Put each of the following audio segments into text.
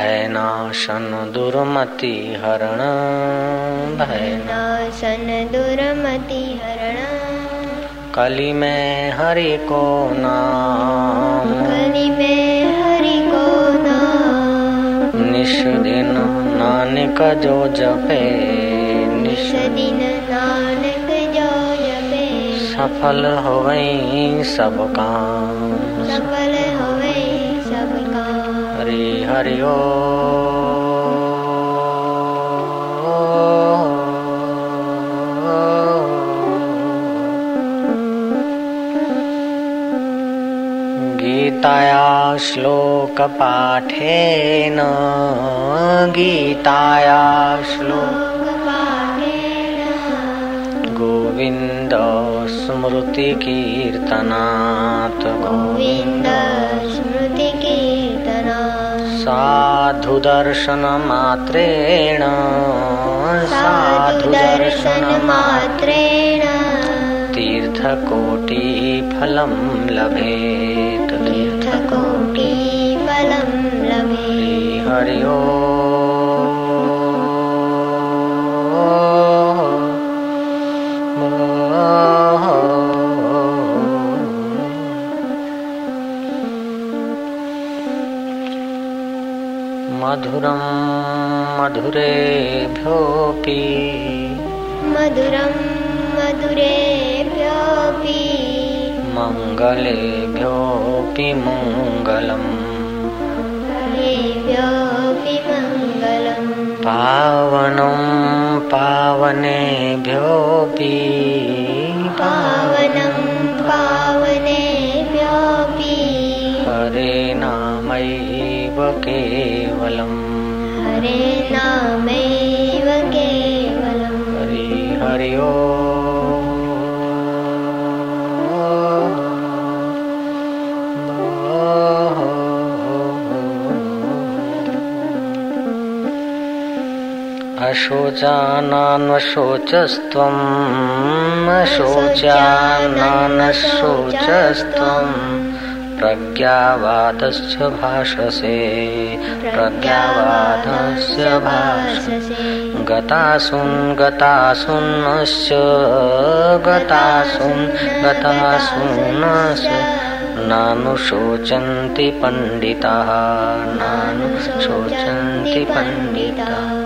भय नाशन दुर्मति हरण। भय नाशन दुर्मति हरण। कली में हरि को नाम। कली में हरि को नाम। निश दिन नानक जो जपे। निश दिन नानक जो जपे। सफल हो सब काम। हरि ओ गीताया श्लोकपाठेन गीताया श्लोक गोविन्द स्मृतिकीर्तनात् गोविन्द स्मृति साधुदर्शनमात्रेण। साधुदर्शनमात्रेण। तीर्थकोटिफलं लभेत्। तीर्थकोटिफलं लभे हरि ओम् मधुरं मधुरेभ्योऽपि मधुरं मधुरेभ्योऽपि मङ्गलेभ्योऽपि मङ्गलम्। देभ्योऽपि मङ्गलम्। पावनं पावनेभ्योऽपि पावनं पावनेभ्योऽपि हरे नामैव केवलम्। हरे हरि हरि ओ अशोचानान्वशोचस्त्वम्। अशोचानानशोचस्त्वम् प्रज्ञावादस्य भाषसे। प्रज्ञावादस्य भाषसे। गतासुन्, गतासुन्नस्य गतासुन्, गतासुन्नस्य। नानुशोचन्ति पण्डिताः नानुशोचन्ति पण्डिताः।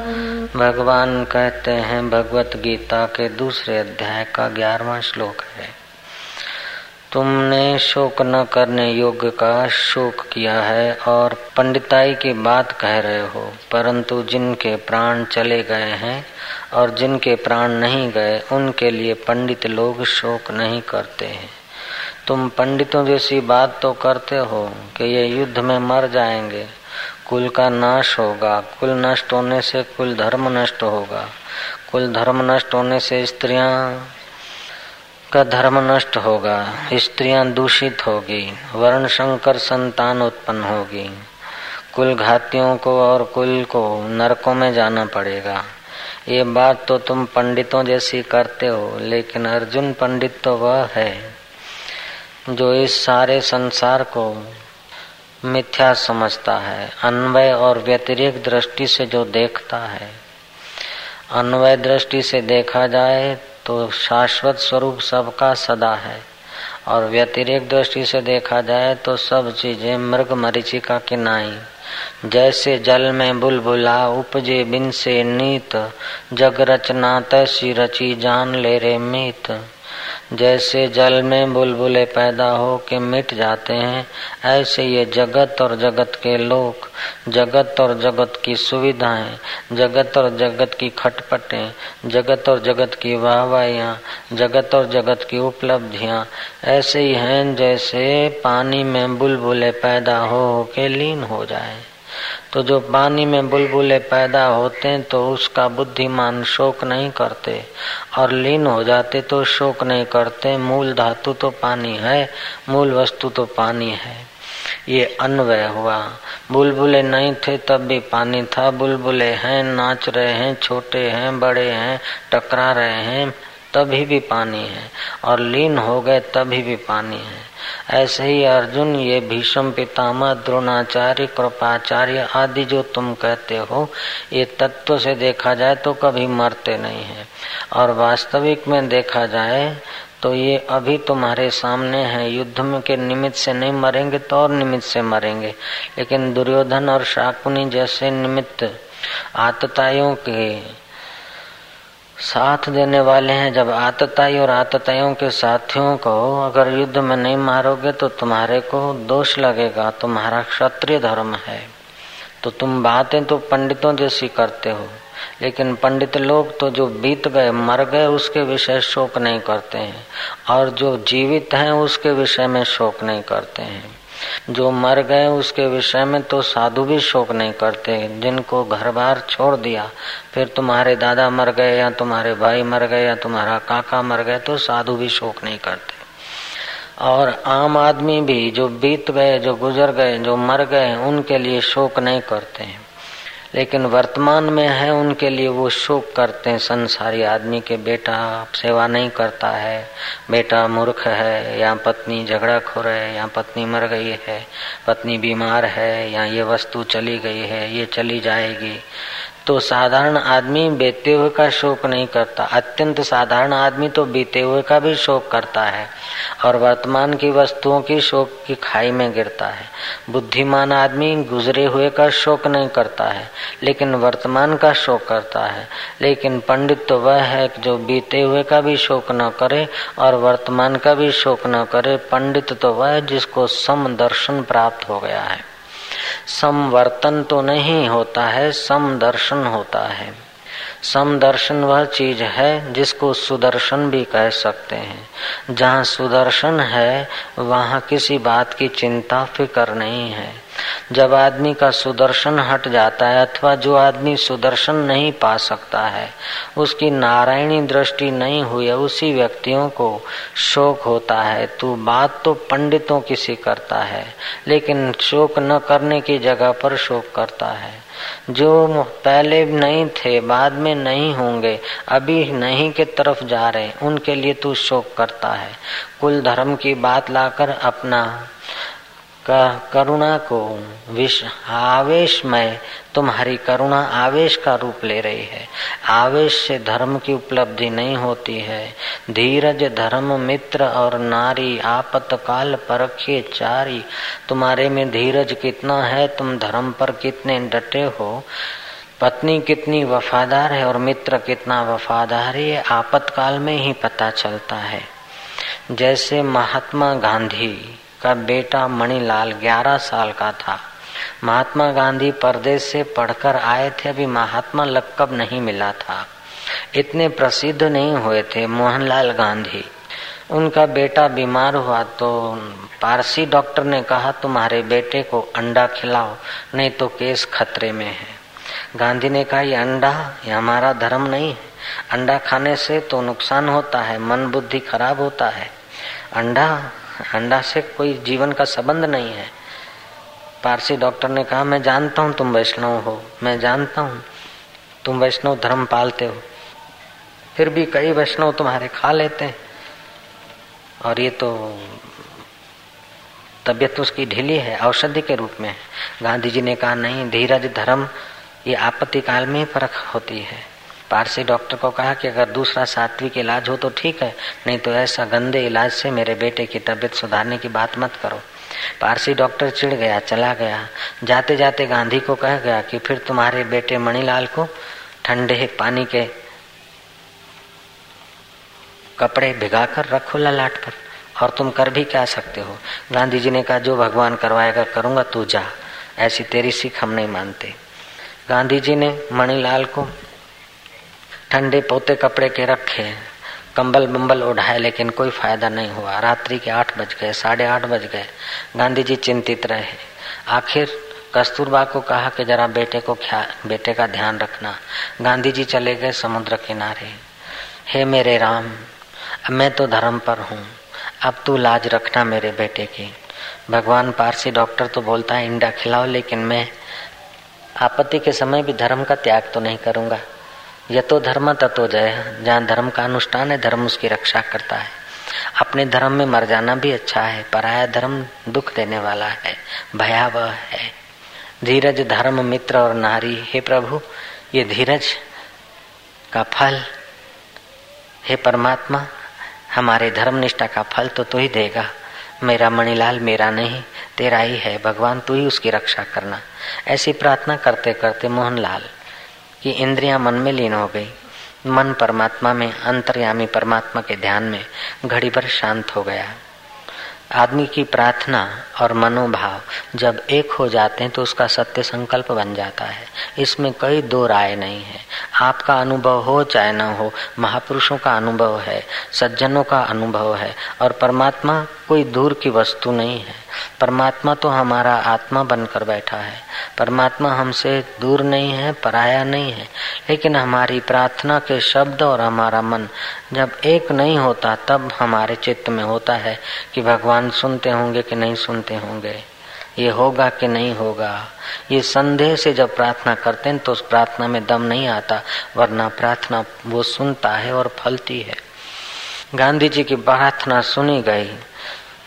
भगवान कहते हैं भगवत गीता के दूसरे अध्याय का ग्यारहवा श्लोक है। तुमने शोक न करने योग्य का शोक किया है और पंडिताई की बात कह रहे हो, परंतु जिनके प्राण चले गए हैं और जिनके प्राण नहीं गए, उनके लिए पंडित लोग शोक नहीं करते हैं। तुम पंडितों जैसी बात तो करते हो कि ये युद्ध में मर जाएँगे। कुल का नाश होगा। कुल नष्ट होने से कुल धर्म नष्ट होगा। कुल धर्म नष्ट होने से स्त्रियाँ का धर्म नष्ट होगा, स्त्रियाँ दूषित होगी, वर्ण शंकर संतान उत्पन्न होगी। कुल घातियों को और कुल को नरकों में जाना पड़ेगा। ये बात तो तुम पंडितों जैसी करते हो, लेकिन अर्जुन पंडित तो वह है, जो इस सारे संसार को मिथ्या समझता है, अन्वय और व्यतिरिक्त दृष्टि से जो देखता है। अन्वय दृष्टि से देखा जाए तो शाश्वत स्वरूप सबका सदा है। और व्यतिरिक दृष्टि से देखा जाए तो सब चीज़ें मृग मरीचिका की नाई जैसे जल में बुलबुला, उपजे बिन से नीत, जग रचना तैसी रची जान ले रे मीत। जैसे जल में बुलबुले पैदा हो के मिट जाते हैं, ऐसे ये जगत और जगत के लोग जगत और जगत की सुविधाएँ, जगत और जगत की खटपटें, जगत और जगत की वाहवाहियाँ, जगत और जगत की उपलब्धियाँ, ऐसे ही हैं जैसे पानी में बुलबुले पैदा हो के लीन हो जाए। तो जो पानी में बुलबुले पैदा होते हैं तो उसका बुद्धिमान शोक नहीं करते। और लीन हो जाते तो शोक नहीं करते। मूल धातु तो पानी है, मूल वस्तु तो पानी है। ये अन्वय हुआ। बुलबुले नहीं थे, तब भी पानी था। बुलबुले हैं, नाच रहे हैं, छोटे हैं, बड़े हैं, टकरा रहे हैं, तभी भी पानी है। और लीन हो गए, तभी भी पानी है। ऐसे ही अर्जुन, ये भीष्म पितामह, द्रोणाचार्य, कृपाचार्य आदि जो तुम कहते हो, ये तत्व से देखा जाए तो कभी मरते नहीं है। और वास्तविक में देखा जाए तो ये अभी तुम्हारे सामने है। युद्ध में के निमित्त से नहीं मरेंगे तो और निमित्त से मरेंगे। लेकिन दुर्योधन और शाकुनी जैसे निमित्त आतताइयों के साथ देने वाले हैं। जब आतताई और आतताइयों के साथियों को अगर युद्ध में नहीं मारोगे तो तुम्हारे को दोष लगेगा। तुम्हारा क्षत्रिय धर्म है। तो तुम बातें तो पंडितों जैसी करते हो, लेकिन पंडित लोग तो जो बीत गए, मर गए, उसके विषय शोक नहीं करते हैं, और जो जीवित हैं, उसके विषय में शोक नहीं करते हैं। जो मर गए उसके विषय में तो साधु भी शोक नहीं करते, जिनको घर बार छोड़ दिया। फिर तुम्हारे दादा मर गए या तुम्हारे भाई मर गए या तुम्हारा काका मर गए तो साधु भी शोक नहीं करते। और आम आदमी भी जो बीत गए, जो गुजर गए, जो मर गए, उनके लिए शोक नहीं करते। हैं लेकिन वर्तमान में है, उनके लिए वो शोक करते हैं। संसारी आदमी के बेटा सेवा नहीं करता है। बेटा मूर्ख है, या पत्नी झगड़ा खो खोर है, या पत्नी मर गई है, पत्नी बीमार है, या ये वस्तु चली गई है, ये चली जाएगी। तो साधारण आदमी बीते हुए का शोक नहीं करता। अत्यंत साधारण आदमी तो बीते हुए का भी शोक करता है और वर्तमान की वस्तुओं की शोक की खाई में गिरता है। बुद्धिमान आदमी गुजरे हुए का शोक नहीं करता है, लेकिन वर्तमान का शोक करता है। लेकिन पंडित तो वह है जो बीते हुए का भी शोक न करे और वर्तमान का भी शोक न करे। पंडित तो वह जिसको सम दर्शन प्राप्त हो गया है। समवर्तन तो नहीं होता है समदर्शन होता है। समदर्शन वह चीज़ है जिसको सुदर्शन भी कह सकते हैं। जहाँ सुदर्शन है, वहाँ किसी बात की चिंता, फ़िक्र नहीं है। जब आदमी का सुदर्शन हट जाता है अथवा जो आदमी सुदर्शन नहीं पा सकता है, उसकी नारायणी दृष्टि नहीं हुई है, उसी व्यक्तियों को शोक होता है। तो बात तो पंडितों की सी करता है, लेकिन शोक न करने की जगह पर शोक करता है। जो पहले नहीं थे, बाद में नहीं होंगे, अभी नहीं के तरफ़ जा रहे, उनके लिए तू शोक करता है। कुल धर्म की बात लाकर अपना करुणा को विष आवेश में तुम्हारी करुणा आवेश का रूप ले रही है। आवेश से धर्म की उपलब्धि नहीं होती है। धीरज, धर्म, मित्र और नारी आपतकाल परखे चारी, तुम्हारे में धीरज कितना है, तुम धर्म पर कितने डटे हो? पत्नी कितनी वफादार है और मित्र कितना वफादार है आपतकाल में ही पता चलता है। जैसे महात्मा गांधी का बेटा मणिलाल 11 साल का था। महात्मा गांधी परदेश से पढ़कर आए थे, अभी महात्मा लक्कब नहीं मिला था। इतने प्रसिद्ध नहीं हुए थे मोहनलाल गांधी। उनका बेटा बीमार हुआ तो पारसी डॉक्टर ने कहा, तुम्हारे बेटे को अंडा खिलाओ, नहीं तो केस खतरे में है। गांधी ने कहा, ये अंडा, ये हमारा धर्म नहीं है। अंडा खाने से तो नुकसान होता है, मन बुद्धि खराब होता है। अंडा अंडा से कोई जीवन का संबंध नहीं है। पारसी डॉक्टर ने कहा, मैं जानता हूँ तुम वैष्णव हो, मैं जानता हूँ तुम वैष्णव धर्म पालते हो। फिर भी कई वैष्णव तुम्हारे खा लेते हैं। और ये तो तबियत उसकी ढीली है, औषधि के रूप में गांधी जी ने कहा, नहीं, धीरज धर्म, ये आपत्ति काल में ही फ़र्क होती है। पारसी डॉक्टर को कहा कि अगर दूसरा सात्विक इलाज हो तो ठीक है, नहीं तो ऐसा गंदे इलाज से मेरे बेटे की तबीयत सुधारने की बात मत करो। पारसी डॉक्टर चिढ़ गया, चला गया। जाते जाते गांधी को कह गया कि फिर तुम्हारे बेटे मणिलाल को ठंडे पानी के कपड़े भिगाकर रखो ललाट पर। और तुम कर भी क्या सकते हो? गांधी जी ने कहा, जो भगवान करवाएगा करूँगा तू जा। ऐसी तेरी सीख हम नहीं मानते। गांधी जी ने मणिलाल को ठंडे पोते कपड़े के रखे कंबल बम्बल उठाए लेकिन कोई फ़ायदा नहीं हुआ। रात्रि के आठ बज गए, साढ़े आठ बज गए। गांधी जी चिंतित रहे। आखिर कस्तूरबा को कहा कि जरा बेटे को बेटे का ध्यान रखना। गांधी जी चले गए समुद्र किनारे। हे मेरे राम, अब मैं तो धर्म पर हूँ। अब तू लाज रखना मेरे बेटे की। भगवान पारसी डॉक्टर तो बोलता है, इंडा खिलाओ, लेकिन मैं आपत्ति के समय भी धर्म का त्याग तो नहीं करूँगा। यह तो धर्म तत्व जय जहाँ धर्म का अनुष्ठान है, धर्म उसकी रक्षा करता है। अपने धर्म में मर जाना भी अच्छा है, पराया धर्म दुख देने वाला है, भयावह है। धीरज धर्म मित्र और नारी, हे प्रभु, ये धीरज का फल, हे परमात्मा, हमारे धर्म निष्ठा का फल तो तू ही देगा। मेरा मणिलाल मेरा नहीं, तेरा ही है, भगवान तू ही उसकी रक्षा करना। ऐसी प्रार्थना करते करते मोहनलाल की इंद्रियाँ मन में लीन हो गई। मन परमात्मा में, अंतर्यामी परमात्मा के ध्यान में घड़ी भर शांत हो गया। आदमी की प्रार्थना और मनोभाव जब एक हो जाते हैं तो उसका सत्य संकल्प बन जाता है। इसमें कई दो राय नहीं है। आपका अनुभव हो चाहे ना हो, महापुरुषों का अनुभव है, सज्जनों का अनुभव है और परमात्मा कोई दूर की वस्तु नहीं है। परमात्मा तो हमारा आत्मा बनकर बैठा है। परमात्मा हमसे दूर नहीं है, पराया नहीं है। लेकिन हमारी प्रार्थना के शब्द और हमारा मन जब एक नहीं होता, तब हमारे चित्त में होता है कि भगवान सुनते होंगे कि नहीं सुनते होंगे। ये होगा कि नहीं होगा। ये संदेह से जब प्रार्थना करते हैं तो उस प्रार्थना में दम नहीं आता, वरना प्रार्थना वो सुनता है और फलती है। गांधी जी की प्रार्थना सुनी गई।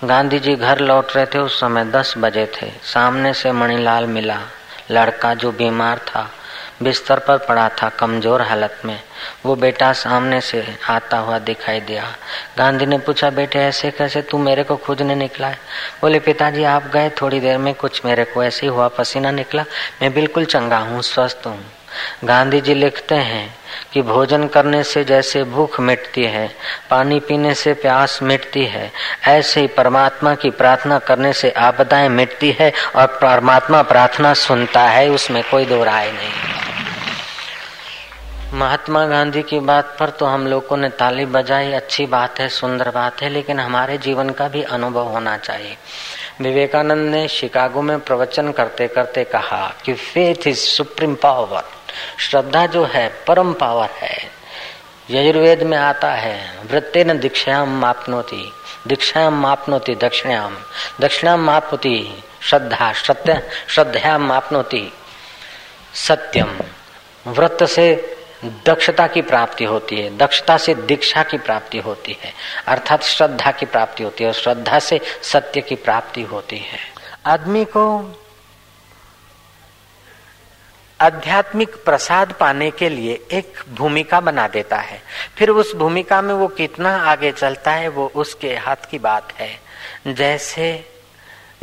गांधी जी घर लौट रहे थे उस समय दस बजे थे। सामने से मणिलाल मिला। लड़का जो बीमार था, बिस्तर पर पड़ा था कमज़ोर हालत में। वो बेटा सामने से आता हुआ दिखाई दिया। गांधी ने पूछा, बेटे, ऐसे कैसे तू मेरे को खोजने निकला है? बोले, पिताजी, आप गए थोड़ी देर में, कुछ मेरे को ऐसे ही हुआ, पसीना निकला। मैं बिल्कुल चंगा हूँ, स्वस्थ हूँ। गांधी जी लिखते हैं कि भोजन करने से जैसे भूख मिटती है, पानी पीने से प्यास मिटती है, ऐसे ही परमात्मा की प्रार्थना करने से आपदाएँ मिटती है और परमात्मा प्रार्थना सुनता है, उसमें कोई दो राय नहीं। महात्मा गांधी की बात पर तो हम लोगों ने ताली बजाई, अच्छी बात है, सुंदर बात है, लेकिन हमारे जीवन का भी अनुभव होना चाहिए। विवेकानंद ने शिकागो में प्रवचन करते करते कहा कि फेथ इज़ सुप्रीम पावर श्रद्धा जो है, परम पावर है। यजुर्वेद में आता है वृत्ते न दीक्षायाम मापनोती दीक्षायाम मापनोती दक्षिणाम दक्षिणाम मापनोती श्रद्धा सत्य श्रद्धा मापनोती सत्यम। व्रत से दक्षता की प्राप्ति होती है, दक्षता से दीक्षा की प्राप्ति होती है, अर्थात श्रद्धा की प्राप्ति होती है और श्रद्धा से सत्य की प्राप्ति होती है। आदमी को आध्यात्मिक प्रसाद पाने के लिए एक भूमिका बना देता है। फिर उस भूमिका में वो कितना आगे चलता है, वो उसके हाथ की बात है। जैसे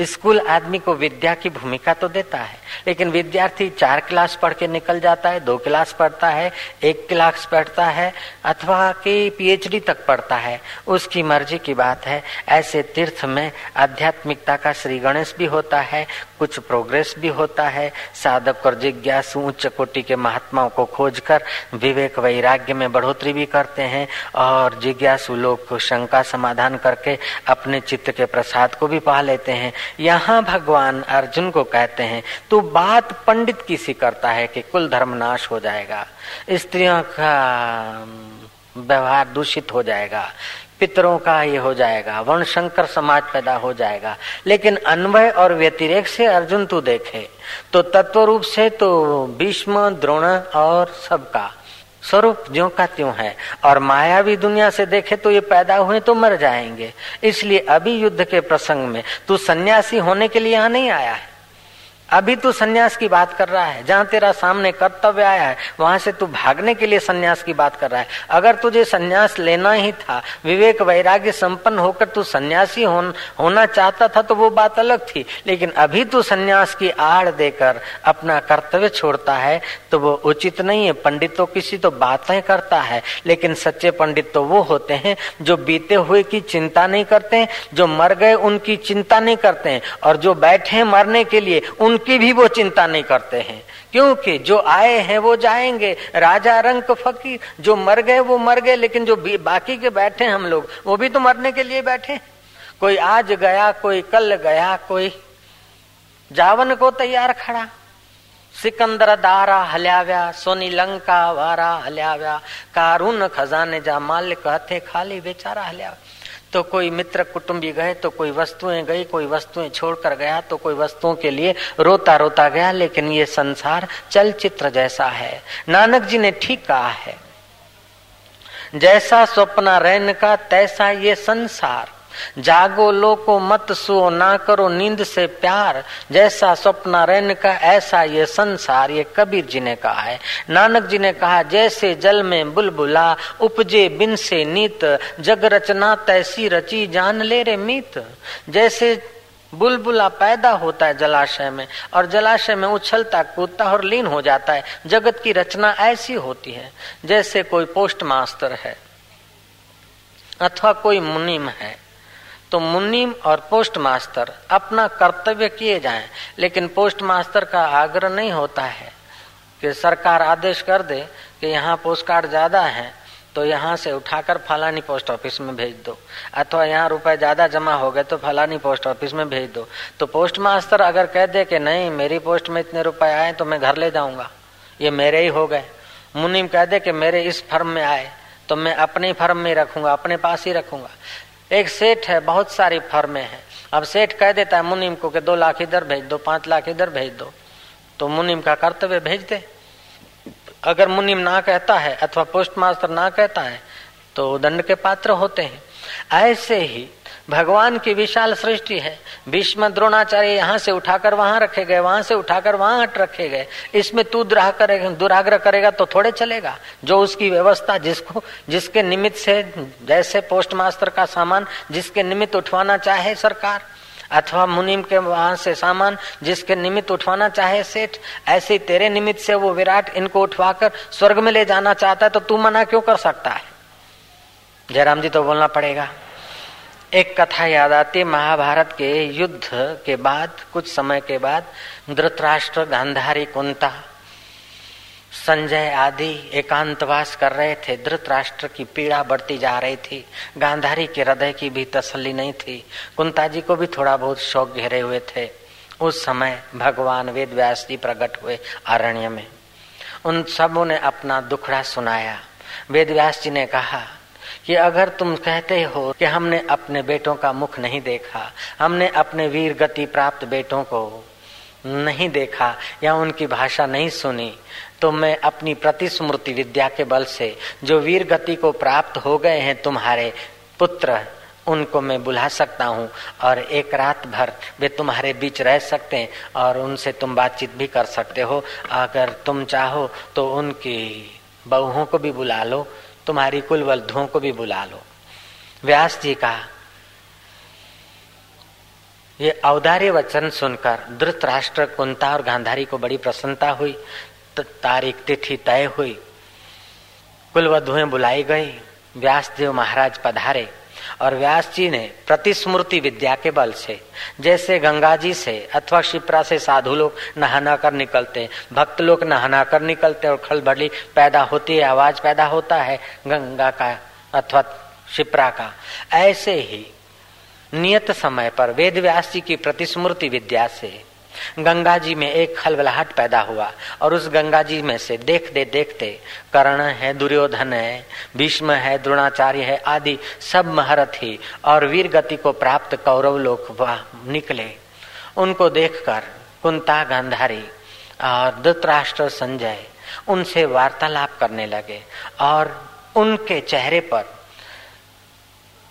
स्कूल आदमी को विद्या की भूमिका तो देता है लेकिन विद्यार्थी चार क्लास पढ़ के निकल जाता है, दो क्लास पढ़ता है, एक क्लास पढ़ता है, अथवा कि पीएचडी तक पढ़ता है। उसकी मर्ज़ी की बात है। ऐसे तीर्थ में आध्यात्मिकता का श्री गणेश भी होता है, कुछ प्रोग्रेस भी होता है। साधक और जिज्ञासु उच्च कोटि के महात्माओं को खोजकर विवेक वैराग्य में बढ़ोतरी भी करते हैं और जिज्ञासु लोग शंका समाधान करके अपने चित्त के प्रसाद को भी पा लेते हैं। यहाँ भगवान अर्जुन को कहते हैं, तू बात पंडित की सी करता है कि कुल धर्म नाश हो जाएगा। स्त्रियों का व्यवहार दूषित हो जाएगा। पितरों का ये हो जाएगा। वर्ण शंकर समाज पैदा हो जाएगा। लेकिन अन्वय और व्यतिरेक से अर्जुन तू देखे तो तत्व रूप से तो भीष्म, द्रोण और सबका स्वरूप ज्यो का त्यों है। और माया भी दुनिया से देखे तो ये पैदा हुए तो मर जाएँगे। इसलिए अभी युद्ध के प्रसंग में तू सन्यासी होने के लिए यहाँ नहीं आया है। अभी तू सन्यास की बात कर रहा है जहाँ तेरा सामने कर्तव्य आया है वहाँ से तू भागने के लिए सन्यास की बात कर रहा है। अगर तुझे सन्यास लेना ही था विवेक वैराग्य संपन्न होकर तू सन्यासी हो, होना चाहता था तो वो बात अलग थी। लेकिन अभी तू सन्यास की आड़ देकर अपना कर्तव्य छोड़ता है तो वो उचित नहीं है। पंडित तो किसी तो बातें करता है लेकिन सच्चे पंडित तो वो होते हैं जो बीते हुए की चिंता नहीं करते जो मर गए उनकी चिंता नहीं करते और जो बैठे मरने के लिए उन उनकी भी वो चिंता नहीं करते हैं। क्योंकि जो आए हैं वो जाएँगे। राजा रंग फकीर जो मर गए वो मर गए, लेकिन जो बाकी के बैठे हम लोग, वो भी तो मरने के लिए बैठे कोई आज गया, कोई कल गया, कोई जावन को तैयार खड़ा। सिकंदर दारा हल्याव्या, सोनी लंका वारा हल्याव्या। कारून खजाने जा मालिक, हथे खाली बेचारा हल्या तो कोई मित्र कुटुंबी गए तो कोई वस्तुएँ गई, कोई वस्तुएँ छोड़कर गया तो कोई वस्तुओं के लिए रोता रोता गया, लेकिन ये संसार चलचित्र जैसा है। नानक जी ने ठीक कहा है, जैसा स्वप्न रैन का, तैसा ये संसार। जागो लोको मत सो ना करो नींद से प्यार। जैसा स्वप्न रैन का, ऐसा ये संसार, ये कबीर जी ने कहा है। नानक जी ने कहा, जैसे जल में बुलबुला, उपजे बिन से नीत। जग रचना तैसी रची, जान ले रे मीत। जैसे बुलबुला पैदा होता है जलाशय में, और जलाशय में उछलता कूदता और लीन हो जाता है। जगत की रचना ऐसी होती है, जैसे कोई पोस्ट मास्टर है, अथवा कोई मुनिम है। तो मुनिम और पोस्ट मास्टर अपना कर्तव्य किए जाएँ, लेकिन पोस्ट मास्टर का आग्रह नहीं होता है कि सरकार आदेश कर दे कि यहाँ पोस्ट कार्ड ज़्यादा है तो यहाँ से उठाकर फलानी पोस्ट ऑफ़िस में भेज दो। अथवा यहाँ रुपए ज़्यादा जमा हो गए तो फलानी पोस्ट ऑफ़िस में भेज दो। तो पोस्ट मास्टर अगर कह दे कि नहीं, मेरी पोस्ट में इतने रुपए आए तो मैं घर ले जाऊँगा। ये मेरे ही हो गए। मुनिम कह दे कि मेरे इस फर्म में आए तो मैं अपने फर्म में रखूँगा, अपने पास ही रखूँगा। एक सेठ है, बहुत सारी फर्मे हैं। अब सेठ कह देता है, मुनिम को कि दो लाख इधर भेज दो, पाँच लाख इधर भेज दो। तो मुनिम का कर्तव्य भेज दे। अगर मुनिम ना कहता है अथवा पोस्ट मास्टर ना कहता है तो दंड के पात्र होते हैं। ऐसे ही भगवान की विशाल सृष्टि है। भीष्म, द्रोणाचार्य यहाँ से उठाकर वहाँ रखे गए, वहाँ से उठाकर वहाँ हट रखे गए। इसमें तू दुराह करेगा, दुराग्रह करेगा तो थोड़े चलेगा। जो उसकी व्यवस्था जिसको, जिसके निमित्त से, जैसे पोस्ट मास्टर का सामान, जिसके निमित्त उठवाना चाहे सरकार, अथवा मुनिम के वहाँ से सामान, जिसके निमित्त उठवाना चाहे सेठ, ऐसे तेरे निमित्त से वो विराट इनको उठवाकर स्वर्ग में ले जाना चाहता है तो तू मना क्यों कर सकता है? जयराम जी तो बोलना पड़ेगा। एक कथा याद आती महाभारत के युद्ध के बाद, कुछ समय के बाद, धृतराष्ट्र, गांधारी, कुंता, संजय आदि एकांतवास कर रहे थे। धृतराष्ट्र की पीड़ा बढ़ती जा रही थी। गांधारी के हृदय की भी तसल्ली नहीं थी। कुंता जी को भी थोड़ा बहुत शौक घेरे हुए थे। उस समय भगवान वेद व्यास जी प्रकट हुए अरण्य में। उन सबों ने अपना दुखड़ा सुनाया। वेद व्यास जी ने कहा कि अगर तुम कहते हो कि हमने अपने बेटों का मुख नहीं देखा, हमने अपने वीर गति प्राप्त बेटों को नहीं देखा या उनकी भाषा नहीं सुनी तो मैं अपनी प्रतिस्मृति विद्या के बल से जो वीर गति को प्राप्त हो गए हैं तुम्हारे पुत्र, उनको मैं बुला सकता हूँ और एक रात भर वे तुम्हारे बीच रह सकते हैं और उनसे तुम बातचीत भी कर सकते हो। अगर तुम चाहो तो उनकी बहुओं को भी बुला लो। तुम्हारी कुल वल्धुओं को भी बुला लो। व्यास जी का ये अवधार्य वचन सुनकर धृतराष्ट्र कुंता और गांधारी को बड़ी प्रसन्नता हुई। तारीख तिथि तय हुई। कुल वधुएँ बुलाई गई। व्यास देव महाराज पधारे। और व्यास जी ने प्रतिस्मृति विद्या के बल से, जैसे गंगा जी से अथवा शिप्रा से साधु लोग नहाना कर निकलते भक्त लोग नहाना कर निकलते और खलबली पैदा होती है, आवाज़ पैदा होता है गंगा का अथवा शिप्रा का। ऐसे ही नियत समय पर वेद व्यास जी की प्रतिस्मृति विद्या से गंगा जी में एक खलबलाहट पैदा हुआ और उस गंगा जी में से देखते देखते कर्ण है, दुर्योधन है, भीष्म है, द्रोणाचार्य है, आदि सब महारथी और वीर गति को प्राप्त कौरव लोग निकले। उनको देखकर कुंता गांधारी और धृतराष्ट्र संजय उनसे वार्तालाप करने लगे और उनके चेहरे पर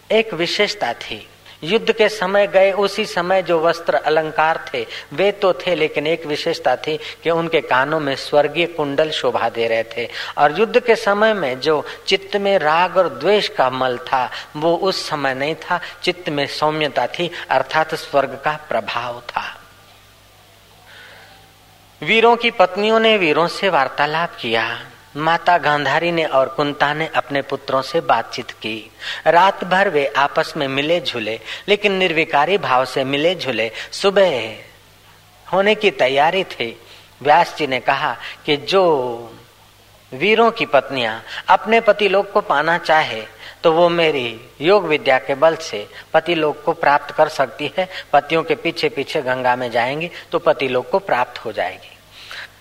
एक विशेषता थी युद्ध के समय गए, उसी समय जो वस्त्र अलंकार थे, वे तो थे, लेकिन एक विशेषता थी कि उनके कानों में स्वर्गीय कुंडल शोभा दे रहे थे। और युद्ध के समय में जो चित्त में राग और द्वेष का मल था, वो उस समय नहीं था। चित्त में सौम्यता थी, अर्थात स्वर्ग का प्रभाव था। वीरों की पत्नियों ने वीरों से वार्तालाप किया। माता गांधारी ने और कुंता ने अपने पुत्रों से बातचीत की। रात भर वे आपस में मिले झुले, लेकिन निर्विकारी भाव से मिले झुले सुबह होने की तैयारी थी। व्यास जी ने कहा कि जो वीरों की पत्नियाँ अपने पति लोग को पाना चाहे तो वो मेरी योग विद्या के बल से पति लोग को प्राप्त कर सकती है। पतियों के पीछे पीछे गंगा में जाएँगी तो पति लोग को प्राप्त हो जाएगी।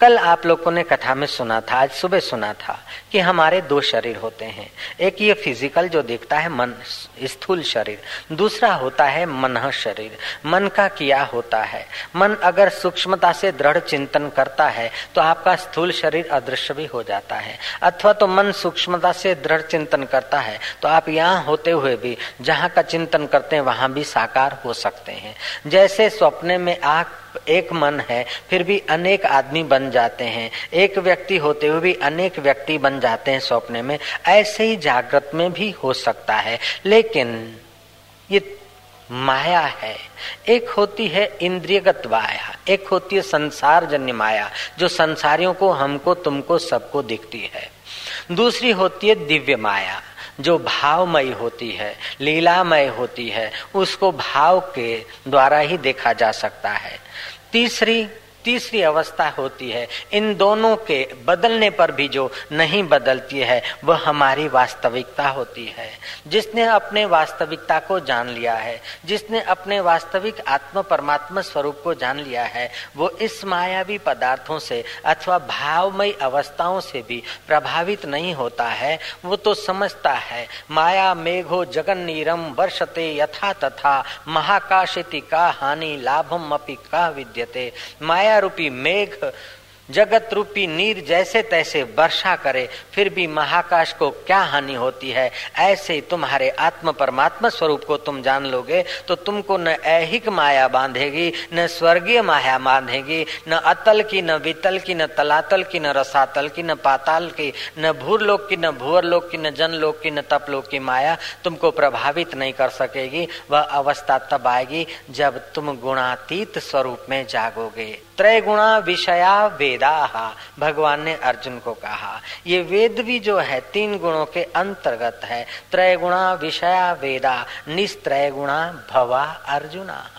कल आप लोगों ने कथा में सुना था, आज सुबह सुना था कि हमारे दो शरीर होते हैं। एक ये फ़िज़िकल जो दिखता है मन, स्थूल शरीर, दूसरा होता है मन शरीर। मन का किया होता है। मन अगर सूक्ष्मता से दृढ़ चिंतन करता है तो आपका स्थूल शरीर अदृश्य भी हो जाता है। अथवा तो मन सूक्ष्मता से दृढ़ चिंतन करता है तो आप यहाँ होते हुए भी, जहाँ का चिंतन करते हैं, वहाँ भी साकार हो सकते हैं। जैसे स्वप्ने में आग एक मन है, फिर भी अनेक आदमी बन जाते हैं। एक व्यक्ति होते हुए भी अनेक व्यक्ति बन जाते हैं स्वप्ने में। ऐसे ही जागृत में भी हो सकता है। लेकिन ये माया है। एक होती है इंद्रियगत माया, एक होती है संसार जन्य माया, जो संसारियों को, हमको, तुमको सबको दिखती है। दूसरी होती है दिव्य माया। जो भावमय होती है, लीलामय होती है, उसको भाव के द्वारा ही देखा जा सकता है। तीसरी तीसरी अवस्था होती है। इन दोनों के बदलने पर भी जो नहीं बदलती है, वह हमारी वास्तविकता होती है। जिसने अपने वास्तविकता को जान लिया है, जिसने अपने वास्तविक आत्म परमात्मा स्वरूप को जान लिया है, वो इस मायावी पदार्थों से अथवा भावमयी अवस्थाओं से भी प्रभावित नहीं होता है। वो तो समझता है, माया मेघो जगन नीरम वर्षते यथा तथा, महाकाशिति का हानि लाभम अपि का विद्यते। माया माया रूपी मेघ, जगत रूपी नीर जैसे तैसे वर्षा करे, फिर भी महाकाश को क्या हानि होती है? ऐसे तुम्हारे आत्म परमात्मा स्वरूप को तुम जान लोगे तो तुमको न ऐहिक माया बांधेगी, न स्वर्गीय माया बांधेगी, न अतल की, न वितल की, न तलातल की, न रसातल की, न पाताल की, न भूरलोक की, न भूअर लोक की, न जनलोक की, न तपलोक की माया तुमको प्रभावित नहीं कर सकेगी, वह अवस्था तब आएगी जब तुम गुणातीत स्वरूप में जागोगे। त्रय गुणा विषया वेदा। भगवान ने अर्जुन को कहा, ये वेद भी जो है, तीन गुणों के अंतर्गत है। त्रय गुणा विषया वेदा निस्त्रय गुणा भवा अर्जुना।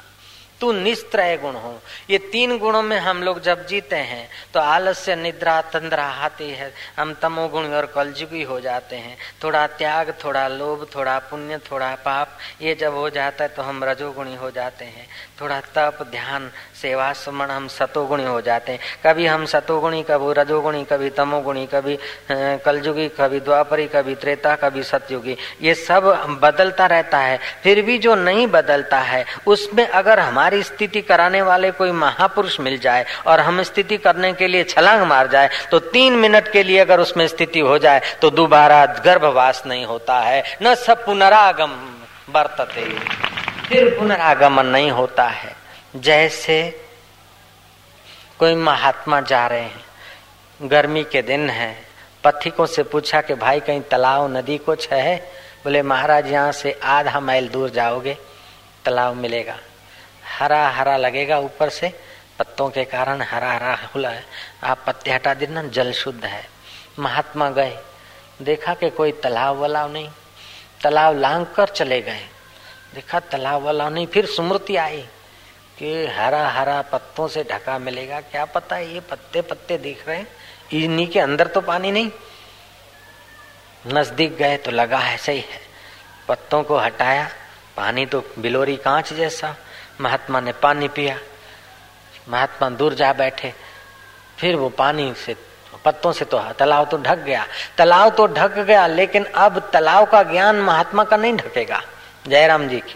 तू निस्त्रय गुण हो। ये तीन गुणों में हम लोग जब जीते हैं तो आलस्य, निद्रा, तंद्रा आती है। हम तमोगुण और कलजुगी हो जाते हैं। थोड़ा त्याग, थोड़ा लोभ, थोड़ा पुण्य, थोड़ा पाप, ये जब हो जाता है तो हम रजोगुणी हो जाते हैं। थोड़ा तप, ध्यान, सेवा, सुमन, हम सतोगुणी हो जाते हैं। कभी हम सतोगुणी, कभी रजोगुणी, कभी तमोगुणी, कभी कलजुगी कभी द्वापरी, कभी त्रेता, कभी सतयुगी। ये सब बदलता रहता है। फिर भी जो नहीं बदलता है, उसमें अगर हमारी स्थिति कराने वाले कोई महापुरुष मिल जाए और हम स्थिति करने के लिए छलांग मार जाए तो तीन मिनट के लिए अगर उसमें स्थिति हो जाए तो दोबारा गर्भवास नहीं होता है। न सब पुनरागम बरतते फिर पुनरागमन नहीं होता है। जैसे कोई महात्मा जा रहे हैं, गर्मी के दिन है, पथिकों से पूछा कि, भाई, कहीं तालाब, नदी कुछ है? बोले, महाराज, यहाँ से आधा माइल दूर जाओगे, तालाब मिलेगा। हरा हरा लगेगा ऊपर से, पत्तों के कारण हरा हरा खुला है। आप पत्ते हटा देना, जल शुद्ध है। महात्मा गए, देखा कि कोई तालाब वाला नहीं, तालाब लांग कर चले गए। देखा तालाब वाला नहीं, फिर स्मृति आई कि हरा हरा पत्तों से ढका मिलेगा। क्या पता है ये पत्ते पत्ते दिख रहे हैं? इन्हीं के अंदर तो पानी नहीं। नज़दीक गए तो लगा है सही है। पत्तों को हटाया, पानी तो बिलोरी कांच जैसा। महात्मा ने पानी पिया। महात्मा दूर जा बैठे। फिर वो पानी से, पत्तों से तो तालाब तो ढक गया। तालाब तो ढक गया, लेकिन अब तालाब का ज्ञान महात्मा का नहीं ढकेगा। जयराम जी की।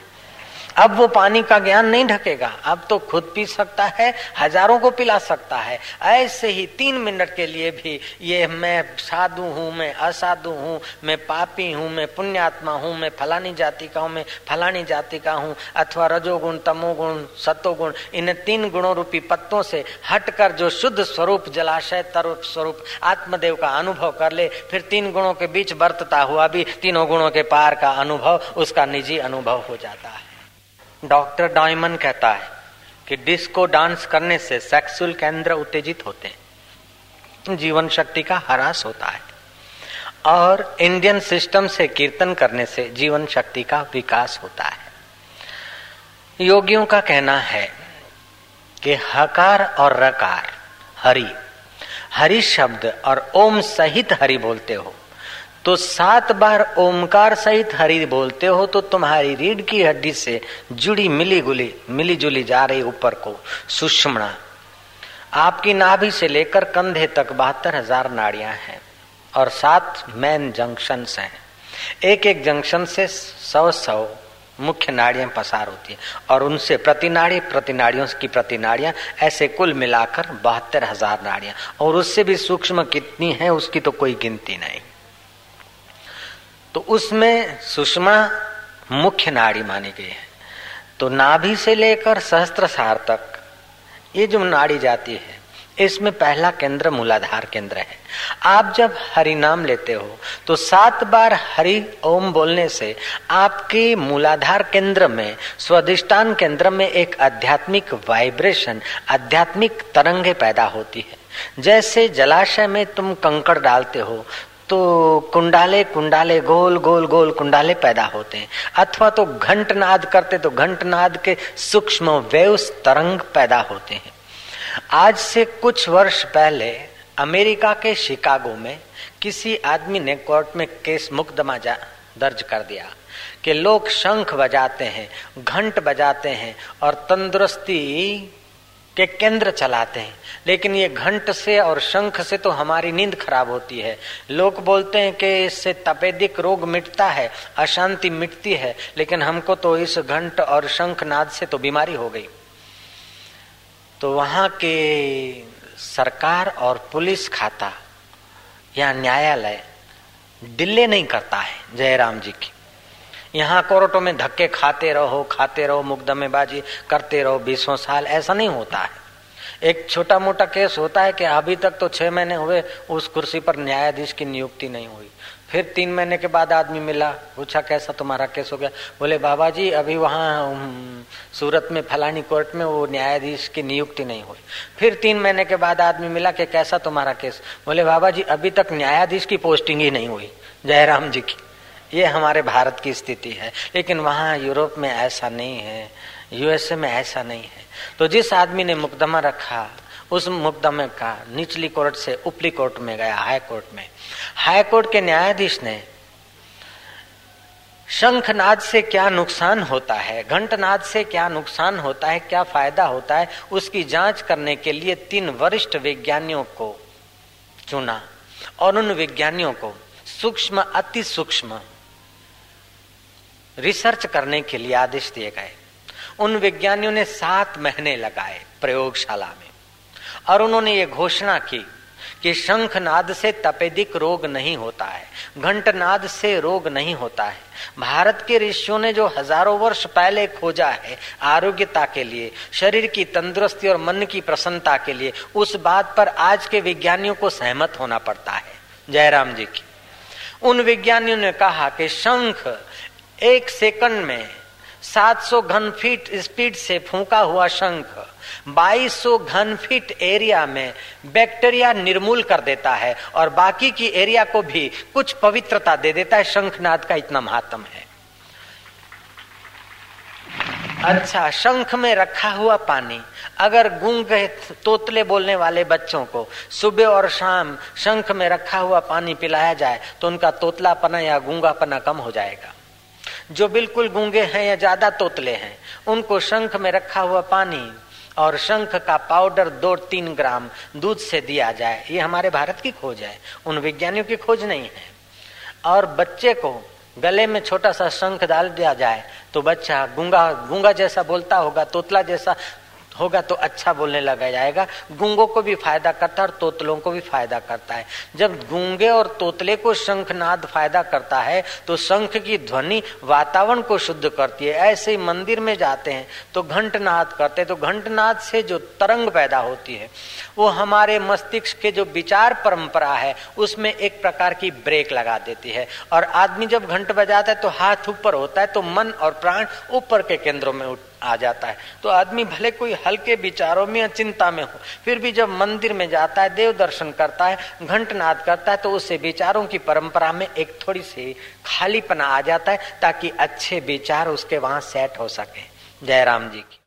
अब वो पानी का ज्ञान नहीं ढकेगा। अब तो खुद पी सकता है, हज़ारों को पिला सकता है। ऐसे ही तीन मिनट के लिए भी ये मैं साधु हूँ, मैं असाधु हूँ, मैं पापी हूँ, मैं पुण्यात्मा हूँ, मैं फलानी जाति का हूँ, मैं फलानी जाति का हूँ, अथवा रजोगुण, तमोगुण सतोगुण इन तीन गुणों रूपी पत्तों से हटकर जो शुद्ध स्वरूप, जलाशय तरुप स्वरूप, आत्मदेव का अनुभव कर ले, फिर तीन गुणों के बीच बरतता हुआ भी तीनों गुणों के पार का अनुभव, उसका निजी अनुभव हो जाता है। डॉक्टर डायमन कहता है कि डिस्को डांस करने से सेक्सुअल केंद्र उत्तेजित होते हैं। जीवन शक्ति का हरास होता है। और इंडियन सिस्टम से कीर्तन करने से जीवन शक्ति का विकास होता है। योगियों का कहना है कि हकार और रकार, हरि हरि शब्द और ओम सहित हरि बोलते हो। तो सात बार ओमकार सहित हरि बोलते हो तो तुम्हारी रीढ़ की हड्डी से जुड़ी मिली गुली मिली जुली जा रही ऊपर को। सुषमणा, आपकी नाभि से लेकर कंधे तक बहत्तर हज़ार नाड़ियाँ हैं और सात मेन जंक्शन हैं। एक एक जंक्शन से सौ सौ मुख्य नाड़ियाँ पसार होती है और उनसे प्रति नाड़ी, प्रति नाड़ियों की प्रति नाड़ियाँ ऐसे कुल मिलाकर बहत्तर हज़ार नाड़ियाँ। और उससे भी सूक्ष्म कितनी है, उसकी तो कोई गिनती नहीं। तो उसमें सुषमा मुख्य नाड़ी मानी गई है। तो नाभि से लेकर सहस्त्र सार तक ये जो नाड़ी जाती है, इसमें पहला केंद्र मूलाधार केंद्र है। आप जब हरि नाम लेते हो तो सात बार हरि ओम बोलने से आपके मूलाधार केंद्र में स्वादिष्टान केंद्र में एक आध्यात्मिक वाइब्रेशन, आध्यात्मिक तरंगे पैदा होती है। जैसे जलाशय में तुम कंकड़ डालते हो तो कुंडाले कुंडाले, गोल गोल गोल कुंडाले पैदा होते हैं। अथवा तो घंट नाद करते तो घंट नाद के सूक्ष्म तरंग पैदा होते हैं। आज से कुछ वर्ष पहले अमेरिका के शिकागो में किसी आदमी ने कोर्ट में केस मुकदमा दर्ज कर दिया कि लोग शंख बजाते हैं, घंट बजाते हैं और तंदुरुस्ती के केंद्र चलाते हैं। लेकिन ये घंट से और शंख से तो हमारी नींद खराब होती है। लोग बोलते हैं कि इससे तपेदिक रोग मिटता है, अशांति मिटती है, लेकिन हमको तो इस घंट और शंख नाद से तो बीमारी हो गई। तो वहाँ के सरकार और पुलिस खाता या न्यायालय डिले नहीं करता है जयराम जी की। यहाँ कोर्टों में धक्के खाते रहो खाते रहो, मुकदमेबाजी करते रहो, बीसों साल ऐसा नहीं होता है। एक छोटा मोटा केस होता है कि अभी तक तो छह महीने हुए, उस कुर्सी पर न्यायाधीश की नियुक्ति नहीं हुई। फिर तीन महीने के बाद आदमी मिला, पूछा, कैसा तुम्हारा केस हो गया? बोले बाबा जी अभी वहाँ सूरत में, फलानी कोर्ट में वो न्यायाधीश की नियुक्ति नहीं हुई। फिर तीन महीने के बाद आदमी मिला कि, कैसा तुम्हारा केस? बोले बाबा जी अभी तक न्यायाधीश की पोस्टिंग ही नहीं हुई। जयराम जी की। ये हमारे भारत की स्थिति है। लेकिन वहाँ यूरोप में ऐसा नहीं है। यूएसए में ऐसा नहीं है। तो जिस आदमी ने मुकदमा रखा, उस मुकदमे का निचली कोर्ट से उपली कोर्ट में गया, हाई कोर्ट में। हाई कोर्ट के न्यायाधीश ने, शंखनाद से क्या नुकसान होता है, घंटनाद से क्या नुकसान होता है, क्या फ़ायदा होता है, उसकी जाँच करने के लिए तीन वरिष्ठ विज्ञानियों को चुना और उन विज्ञानियों को सूक्ष्म, अति सूक्ष्म रिसर्च करने के लिए आदेश दिए गए। उन विज्ञानियों ने सात महीने लगाए प्रयोगशाला में। और उन्होंने ये घोषणा की कि शंखनाद से तपेदिक रोग नहीं होता है, घंटनाद से रोग नहीं होता है। भारत के ऋषियों ने जो हज़ारों वर्ष पहले खोजा है आरोग्यता के लिए, शरीर की तंदुरुस्ती और मन की प्रसन्नता के लिए, उस बात पर आज के विज्ञानियों को सहमत होना पड़ता है। जयराम जी की। उन विज्ञानियों ने कहा कि शंख एक सेकंड में 700 घन फीट स्पीड से फूका हुआ शंख 2200 घन फीट एरिया में बैक्टीरिया निर्मूल कर देता है और बाकी की एरिया को भी कुछ पवित्रता दे देता है। शंखनाद का इतना महात्म है। अच्छा शंख में रखा हुआ पानी, अगर गूँगे तोतले बोलने वाले बच्चों को, सुबह और शाम शंख में रखा हुआ पानी पिलाया जाए तो उनका तोतलापना या गूंगापना कम हो जाएगा। जो बिल्कुल गूँगे हैं या ज़्यादा तोतले हैं, उनको शंख में रखा हुआ पानी और शंख का पाउडर दो तीन ग्राम दूध से दिया जाए, ये हमारे भारत की खोज है, उन विज्ञानियों की खोज नहीं है। और बच्चे को गले में छोटा सा शंख डाल दिया जाए तो बच्चा गूँगा गूँगा जैसा बोलता होगा, तोतला जैसा होगा तो अच्छा बोलने लगा जाएगा। गूंगों को भी फ़ायदा करता है और तोतलों को भी फ़ायदा करता है। जब गूँगे और तोतले को शंखनाद फ़ायदा करता है तो शंख की ध्वनि वातावरण को शुद्ध करती है। ऐसे ही मंदिर में जाते हैं तो घंटनाद करते हैं। तो घंटनाद से जो तरंग पैदा होती है, वो हमारे मस्तिष्क के जो विचार परंपरा है, उसमें एक प्रकार की ब्रेक लगा देती है। और आदमी जब घंट बजाता है तो हाथ ऊपर होता है तो मन और प्राण ऊपर के केंद्रों में उठ आ जाता है। तो आदमी भले कोई हल्के विचारों में या चिंता में हो, फिर भी जब मंदिर में जाता है, देव दर्शन करता है घंट नाद करता है तो उसे विचारों की परंपरा में एक थोड़ी सी खालीपना आ जाता है, ताकि अच्छे विचार उसके वहाँ सेट हो सके। जयराम जी की।